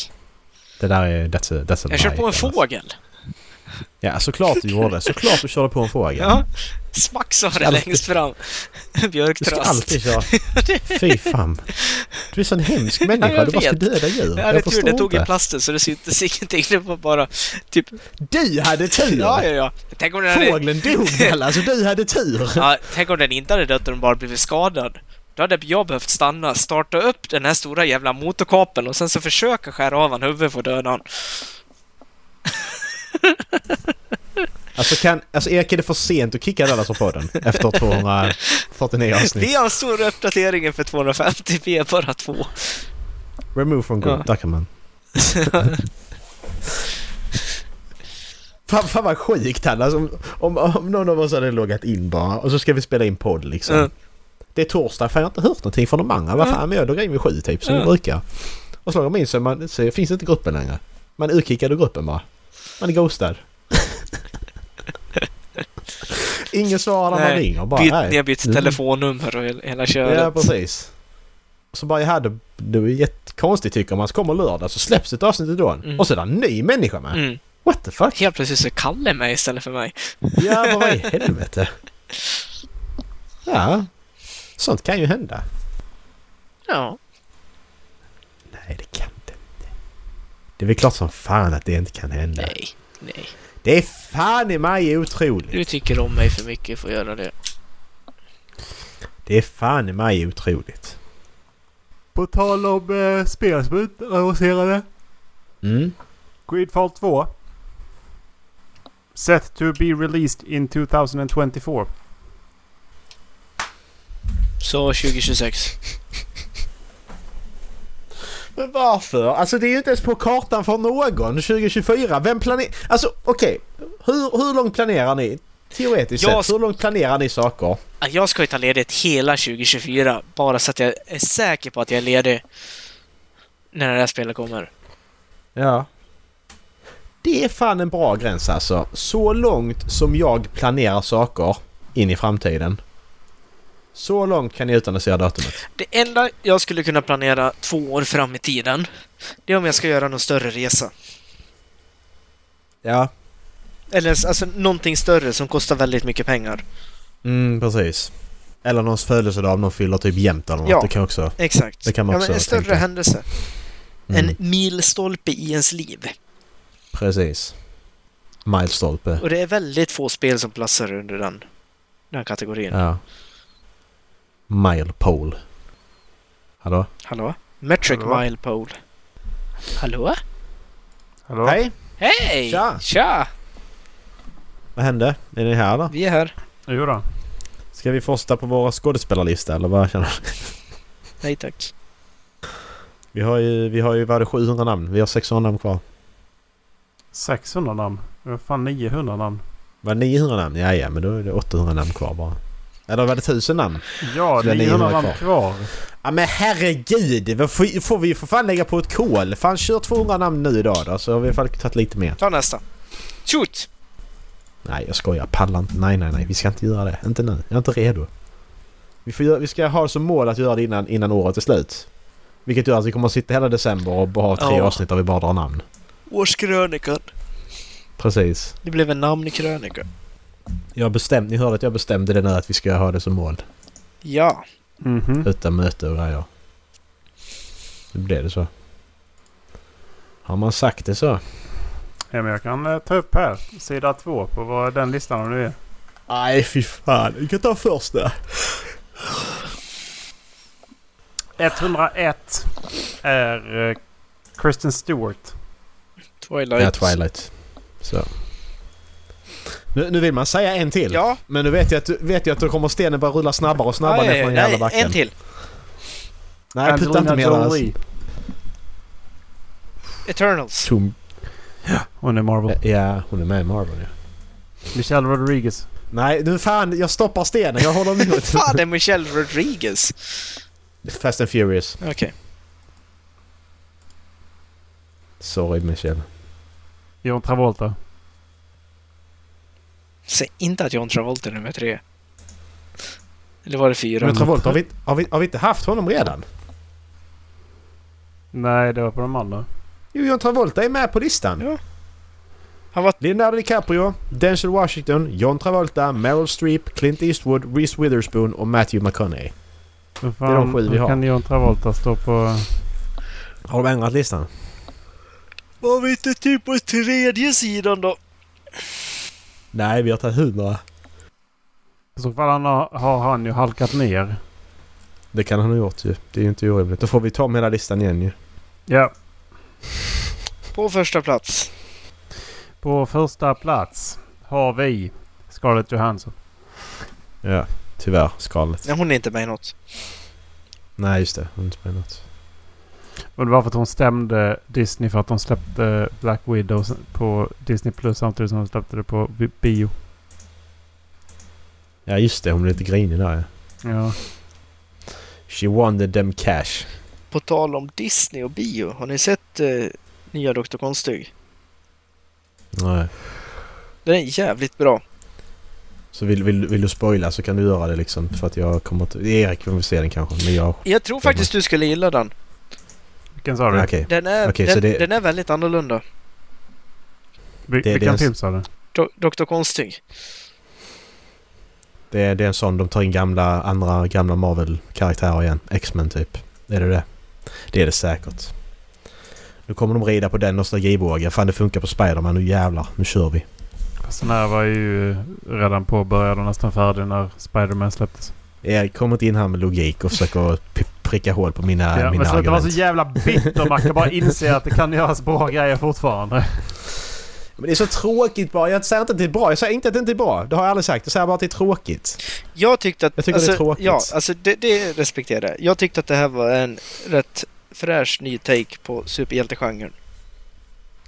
Det där är... That's a, that's a jag körde på en fågel. Ja, såklart du gjorde. Såklart du körde på en fågel. Ja, smack sa det längst fram. Björktrast. Du ska alltid köra. Fy fan. Du är sån hemsk människa. Ja, du bara ska döda djur. Jag hade tur. Det tog i plasten så det syntes ingenting. Det var bara typ... Du hade tur! Ja, ja, ja. Tänk om den Fågeln hade... dog alltså. Du hade tur. Ja, tänk om den inte hade dött och den bara blivit skadad. Då hade jag behövt stanna, starta upp den här stora jävla motorkapeln och sen så försöka skära av han huvudet för att döda han. Alltså kan... Alltså Erik, är det för sent att kicka Dallas från podden? Efter 249 avsnitt? Vi har en stor uppdatering för 250, vi är bara två. Remove from group, Ja. där kan man. Fan, fan vad sjukt han alltså, om, om, om någon av oss hade loggat in bara och så ska vi spela in podd liksom. Mm. Det är torsdag, fan jag har inte hört någonting från de andra. Vad fan, men jag loggar in vid sju typ som vi Mm. brukar. Och så loggar man in så, man, så finns inte gruppen längre. Man är utkickad ur gruppen bara. Man är ghostad. Ingen svarar man ringer bara. Byt, nej. ni har bytt Mm. telefonnummer och hela- köret. Ja, precis. Så bara, jag hade... Det var jättekonstigt tycker man. Så kommer lördag så släpps ett avsnitt då. Mm. Och så är det en ny människa med. Mm. What the fuck? Helt plötsligt så är Kalle med istället för mig. Ja, vad i helvete? Ja. Sånt kan ju hända. Ja. Nej, det kan. Det är väl klart som fan att det inte kan hända. Nej. Nej. Det är fan i mig otroligt. Du tycker om mig för mycket för att göra det. Det är fan i mig otroligt. På tal om eh, spel som utannonserade. Mm. Greedfall 2. Set to be released in 2024. Så 2026. Men varför? Alltså det är ju inte ens på kartan för någon 2024. Vem planerar... Alltså okej. Hur, hur långt planerar ni? Teoretiskt Jag- sett, hur långt planerar ni saker? Ja, Jag ska ju ta ledigt hela 2024 bara så att jag är säker på att jag är ledig när det här spelet kommer. Ja. Det är fan en bra gräns alltså. Så långt som jag planerar saker in i framtiden. Så långt kan jag utannonsera datumet. Det enda jag skulle kunna planera två år fram i tiden, det är om jag ska göra någon större resa. Ja. Eller alltså någonting större som kostar väldigt mycket pengar. Mm, precis. Eller någons födelsedag om någon fyller typ jämt eller något. Ja. Det kan också... Exakt. Det kan man ja, men också en större tänka. händelse. Mm, En milstolpe i ens liv. Precis. Milestolpe. Och det är väldigt få spel som platsar under den, den kategorin. Ja. Milepole. Hallå? Hallå? Metric Hallå? Mile Pole. Hallå? Hallå? Hej! Hej! Tja! Tja! Vad hände? Är ni här då? Vi är här. Jo då. Ska vi forsta på våra skådespelarlista eller vad känner du? Nej tack. Vi har ju, vi har ju vad är det, 700 namn. Vi har 600 namn kvar. 600 namn. Det var fan 900 namn. Var det 900 namn? Ja, ja, men då är det 800 namn kvar bara. Eller var det 1000 namn? Ja, det är 900 900 namn kvar. Ja men herregud! Får, får vi för fan lägga på ett kol? Fan kör 200 namn nu idag då så har vi i alla fall tagit lite mer. Ta nästa. Shoot! Nej jag skojar, pallar inte. Nej nej nej, vi ska inte göra det. Inte nu. Jag är inte redo. Vi, får göra, vi ska ha som mål att göra det innan, innan året är slut. Vilket gör att vi kommer att sitta hela december och bara ha tre Ja. avsnitt där vi bara drar namn. Årskrönikan. Precis. Det blev en namnkrönika. Jag bestämde, ni hörde att jag bestämde det nu att vi ska ha det som mål. Ja. Mhm. Utan möte och grejer. Nu blev det så. Har man sagt det så? Ja, men jag kan eh, ta upp här. Sida två på vad den listan nu är. Nej fy fan, vi kan ta första. 101 är eh, Kristen Stewart. Twilight. Ja, Twilight. Så. Nu, nu vill man säga en till. Ja. Men nu vet jag, att, du- vet jag att då kommer stenen börja rulla snabbare och snabbare Nej, ner från den jävla nej, backen. en till. Nej, putta inte mer. Jolie. Eternals. Tom. Hon är Marvel. Ja, hon är med i Marvel ja. Michelle Rodriguez. Nej, nu fan, jag stoppar stenen. Jag håller emot. Fan, det är Michelle Rodriguez. Fast and Furious. Okej. Sorry Michelle. John Travolta. Säg inte att John Travolta är nummer tre. Eller var det fyra? Men Travolta, har vi, har, vi, har vi inte haft honom redan? Nej, det var på de andra. Jo, John Travolta är med på listan. Ja. Han var... Leonardo DiCaprio, Denzel Washington, John Travolta, Meryl Streep, Clint Eastwood, Reese Witherspoon och Matthew McConaughey. Hur är de sju vi har. kan John Travolta stå på... Har de ändrat listan? Var vi inte typ på tredje sidan då? Nej, vi har tagit hundra. I så fall han har, har han ju halkat ner. Det kan han ha gjort ju. Det är ju inte orimligt. Då får vi ta om hela listan igen ju. Ja. På första plats. På första plats har vi Scarlett Johansson. Ja, tyvärr. Scarlett. Nej, hon är inte med i något. Nej, just det. Hon är inte med i något. Och det var för att hon stämde Disney för att de släppte Black Widow på Disney Plus samtidigt som de släppte det på bi- bio. Ja, just det. Hon blev lite grinig där ja. She wanted them cash. På tal om Disney och bio, har ni sett eh, nya Dr. Konstig? Nej. Den är jävligt bra. Så vill, vill, vill du spoila så kan du göra det liksom. För att jag kommer inte... Erik kommer se den kanske. Men jag... Jag tror faktiskt du skulle gilla den. Vilken sa du? Okej. Den är, så den, det- den är väldigt annorlunda. Vil- det är vilken en- film sa du? Do- Dr. Konstig. Det är, det är en sån de tar in gamla, andra gamla Marvel-karaktärer igen. X-Men typ. Är det det? Det är det säkert. Nu kommer de rida på den nostalgivågen. Fan det funkar på Spiderman. Nu jävlar. Nu kör vi. Fast den här var ju redan påbörjad och nästan färdig när Spider-Man släpptes. Erik kommer inte in här med logik och försöker pricka hål på mina, Ja, mina men sluta vara argument. så jävla bitter. Man kan bara inse att det kan göras bra grejer fortfarande. Men det är så tråkigt bara. Jag säger inte att det är bra. Jag säger inte att det inte är bra. Det har jag aldrig sagt. Jag säger bara att det är tråkigt. Jag tyckte att... Jag tycker alltså, det är tråkigt. Ja, alltså det, det respekterar jag. Jag tyckte att det här var en rätt fräsch ny take på superhjältegenren.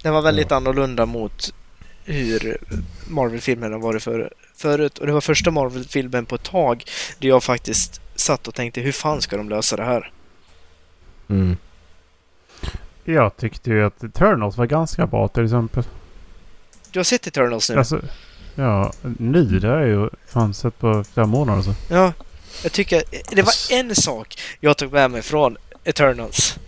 Den var väldigt annorlunda mot hur Marvel-filmerna varit för, förut. Och det var första Marvel-filmen på ett tag där jag faktiskt satt och tänkte hur fan ska de lösa det här? Mm. Jag tyckte ju att Eternals var ganska bra till exempel. Du har sett Eternals nu? Alltså, ja, nu det har jag ju fan sett på flera månader så. Ja, jag tycker det var en sak jag tog med mig från Eternals.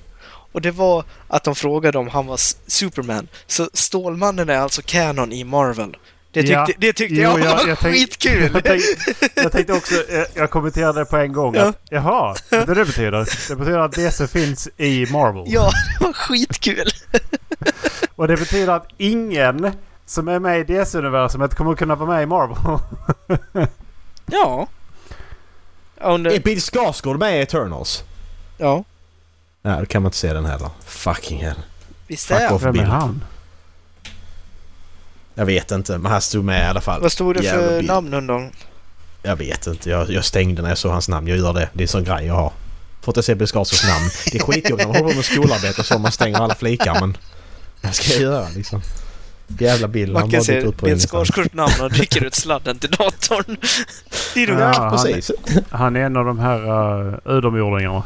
Och det var att de frågade om han var Superman. Så Stålmannen är alltså canon i Marvel. Det tyckte, Ja. det tyckte Jo, jag jag- var jag tänk- skitkul! Jag tänkte, jag tänkte också, jag, jag kommenterade på en gång Ja. att jaha, vad det betyder? Det betyder att DC finns i Marvel. ja, det var skitkul! Och det betyder att ingen som är med i DC-universumet kommer kunna vara med i Marvel. Ja. Är Bill Skarsgård med i Eternals? ja Nej, då kan man inte se den heller. Fucking hell. visst Fuck är jag. off. Vem är bild. han? Jag vet inte, men han stod med i alla fall. Vad stod det Jävla för bild. namn under? Jag vet inte. Jag, jag stängde när jag såg hans namn. Jag gör det. Det är en sån grej jag har. Fått att se Bill Skarsgårds namn. Det är skitjobbigt när man håller på med skolarbete och så. Man stänger alla flikar men... Vad ska jag göra liksom? Jävla Bill. Man kan se Bill. Skarsgårds namn och rycker ut sladden till datorn. Det är Ja, han- precis. Han är en av de här uh, utomjordingarna.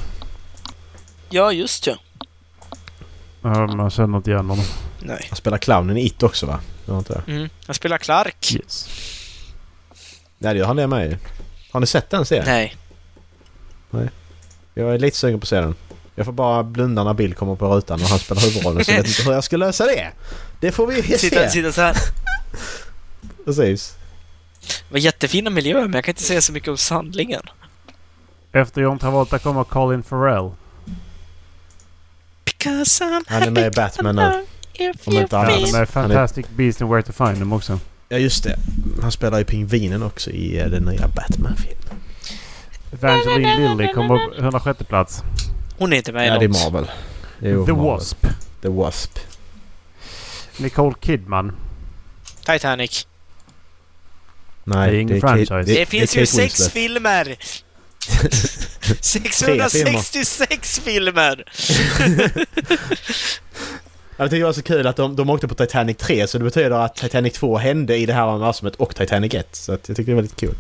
Ja, just ja. Uh, man känner inte igen honom. Nej. Han spelar clownen i It också va? Han inte det? Mm. Han spelar Clark. Yes. Nej, det gör han det med ju. Har ni sett den serien? Nej. Jag är lite sugen på att se den. Jag får bara blunda när Bill kommer på rutan och han spelar huvudrollen så jag vet inte hur jag ska lösa det. Det får vi Sitta, se. sitta så här. Precis. Det var jättefina miljöer, men jag kan inte säga så mycket om handlingen. Efter John Travolta kommer Colin Farrell. Han är med i Batman nu. Om inte annat. de är Fantastic Beast and Where to Find Them också. Ja just det. Han spelar ju Pingvinen också i eh, den nya Batman-filmen. Evangeline Lilly kommer upp 106 plats. Hon är inte med i Ja det är något. Marvel. Jo, The Marvel. Wasp. The Wasp. Nicole Kidman. Titanic. Nej, Det är ingen franchise. Det, det finns är ju sex Winslet. filmer! 666 filmer! Jag tycker det var så kul att de, de åkte på Titanic 3 så det betyder att Titanic 2 hände i det här universumet och Titanic 1. Så att jag tycker det var lite kul.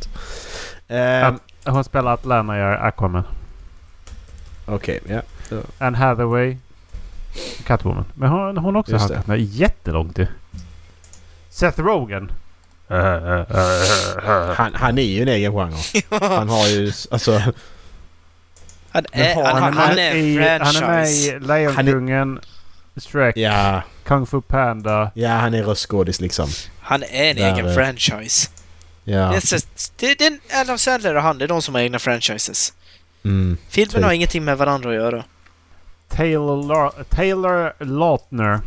Ehm, Hon spelar Atlanta i Aquaman. Okej, ja. Anne Hathaway. Catwoman. Men hon, hon har också Just haft jättelångt ju. Seth Rogen. Han, han är ju en egen genre. Han har ju, alltså... Han är, han, han han, är i, en han är med franchise. i Lejonkungen, Shrek, Ja, Kung Fu Panda. ja han är röstskådis liksom. Han är en Där, egen eh, franchise. Ja. Det är, så, det är Adam Sandler och han, det är de som har egna franchises. Mm. Filmerna Typ. har ingenting med varandra att göra. Taylor, Taylor Lautner.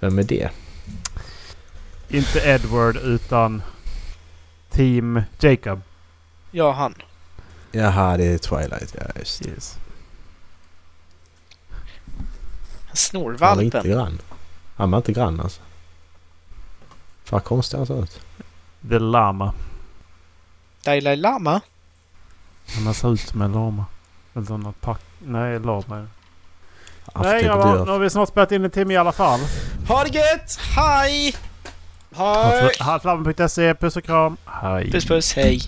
Vem är det? Inte Edward utan Team Jacob. Ja, han. Jaha, det är Twilight. Ja, just det. Yes. Han snor Han var inte valpen. grann. Han var inte grann alltså. Vad konstigt han ser ut. The Lama. Dalai Lama? Han ser ut som en lama. Eller något pack. Nej, lama. Nej grabbar, nu har vi snart spelat in en timme i alla fall. Ha det gött! Hej! Hej! Halflabben.se, puss och kram. Hej. Puss puss, hej!